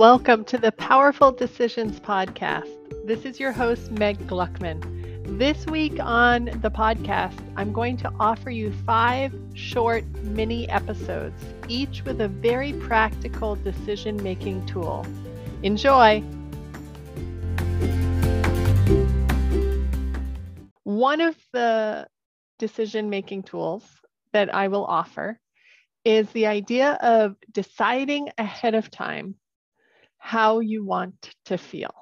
Welcome to the Powerful Decisions Podcast. This is your host, Meg Gluckman. This week on the podcast, I'm going to offer you five short mini episodes, each with a very practical decision making tool. Enjoy! One of the decision making tools that I will offer is the idea of deciding ahead of time how you want to feel.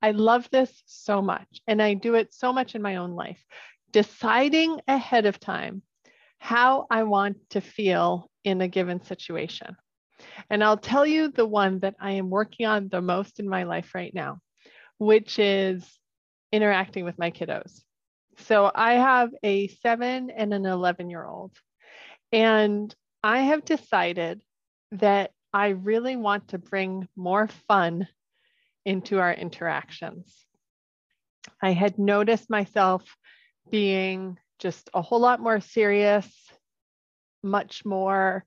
I love this so much, and I do it so much in my own life. Deciding ahead of time how I want to feel in a given situation. And I'll tell you the one that I am working on the most in my life right now, which is interacting with my kiddos. So I have a seven and an 11 year old, and I have decided that I really want to bring more fun into our interactions. I had noticed myself being just a whole lot more serious, much more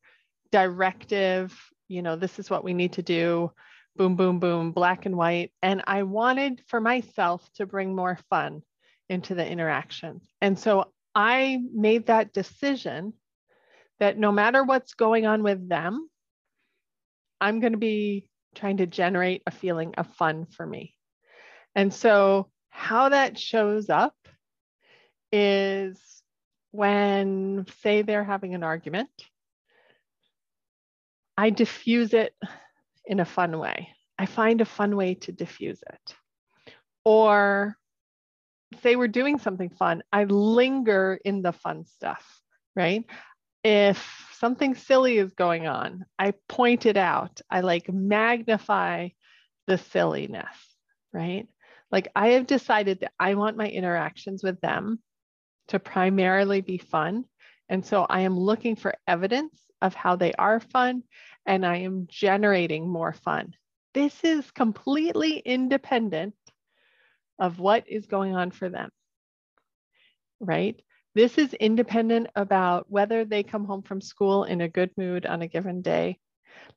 directive. You know, this is what we need to do boom, boom, boom, black and white. And I wanted for myself to bring more fun into the interactions. And so I made that decision that no matter what's going on with them, I'm going to be trying to generate a feeling of fun for me. And so, how that shows up is when, say, they're having an argument, I diffuse it in a fun way. I find a fun way to diffuse it. Or, say, we're doing something fun, I linger in the fun stuff, right? If something silly is going on, I point it out. I like magnify the silliness, right? Like I have decided that I want my interactions with them to primarily be fun. And so I am looking for evidence of how they are fun and I am generating more fun. This is completely independent of what is going on for them, right? This is independent about whether they come home from school in a good mood on a given day.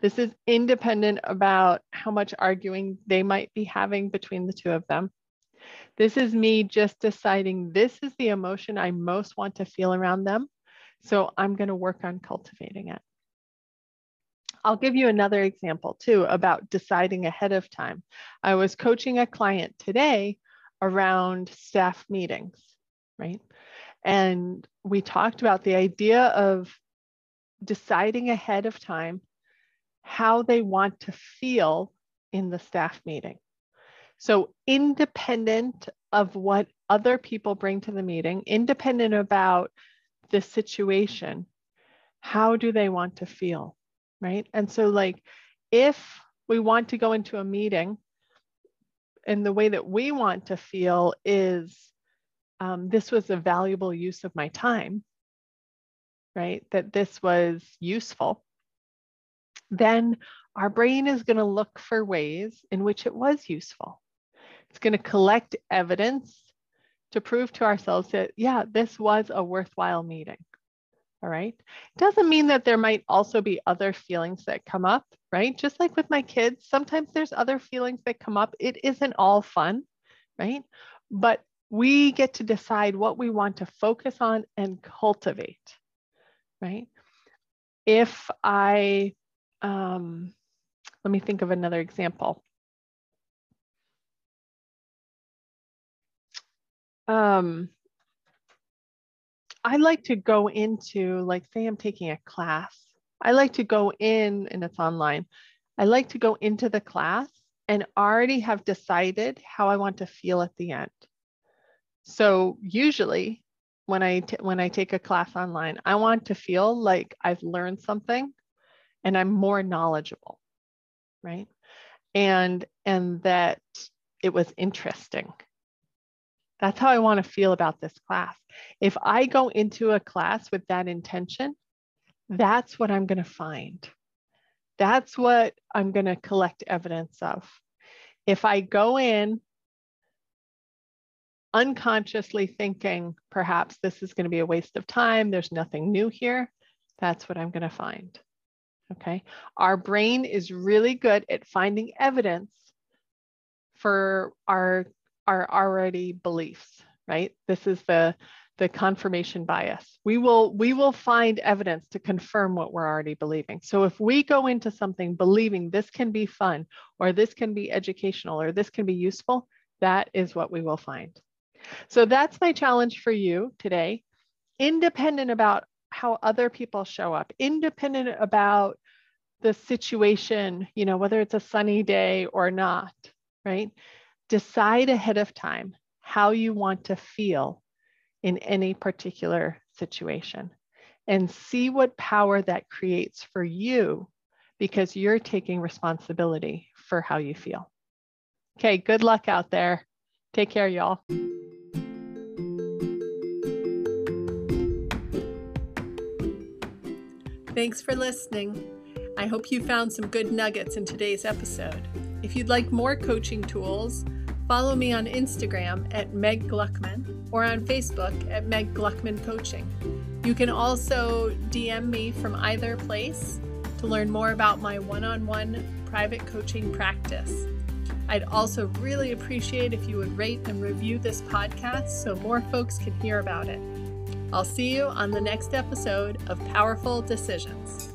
This is independent about how much arguing they might be having between the two of them. This is me just deciding this is the emotion I most want to feel around them. So I'm going to work on cultivating it. I'll give you another example too about deciding ahead of time. I was coaching a client today around staff meetings, right? And we talked about the idea of deciding ahead of time how they want to feel in the staff meeting. So, independent of what other people bring to the meeting, independent about the situation, how do they want to feel? Right. And so, like, if we want to go into a meeting and the way that we want to feel is um, this was a valuable use of my time, right? That this was useful, then our brain is going to look for ways in which it was useful. It's going to collect evidence to prove to ourselves that, yeah, this was a worthwhile meeting. All right. It doesn't mean that there might also be other feelings that come up, right? Just like with my kids, sometimes there's other feelings that come up. It isn't all fun, right? But we get to decide what we want to focus on and cultivate, right? If I, um, let me think of another example. Um, I like to go into, like, say I'm taking a class. I like to go in, and it's online. I like to go into the class and already have decided how I want to feel at the end. So usually when I t- when I take a class online, I want to feel like I've learned something and I'm more knowledgeable, right? And and that it was interesting. That's how I want to feel about this class. If I go into a class with that intention, that's what I'm going to find. That's what I'm going to collect evidence of. If I go in unconsciously thinking, perhaps this is going to be a waste of time, there's nothing new here, that's what I'm going to find. Okay. Our brain is really good at finding evidence for our, our already beliefs, right? This is the, the confirmation bias. We will, we will find evidence to confirm what we're already believing. So if we go into something believing this can be fun, or this can be educational, or this can be useful, that is what we will find. So that's my challenge for you today. Independent about how other people show up, independent about the situation, you know, whether it's a sunny day or not, right? Decide ahead of time how you want to feel in any particular situation and see what power that creates for you because you're taking responsibility for how you feel. Okay, good luck out there. Take care, y'all. Thanks for listening. I hope you found some good nuggets in today's episode. If you'd like more coaching tools, follow me on Instagram at Meg Gluckman or on Facebook at Meg Gluckman Coaching. You can also DM me from either place to learn more about my one on one private coaching practice. I'd also really appreciate if you would rate and review this podcast so more folks can hear about it. I'll see you on the next episode of Powerful Decisions.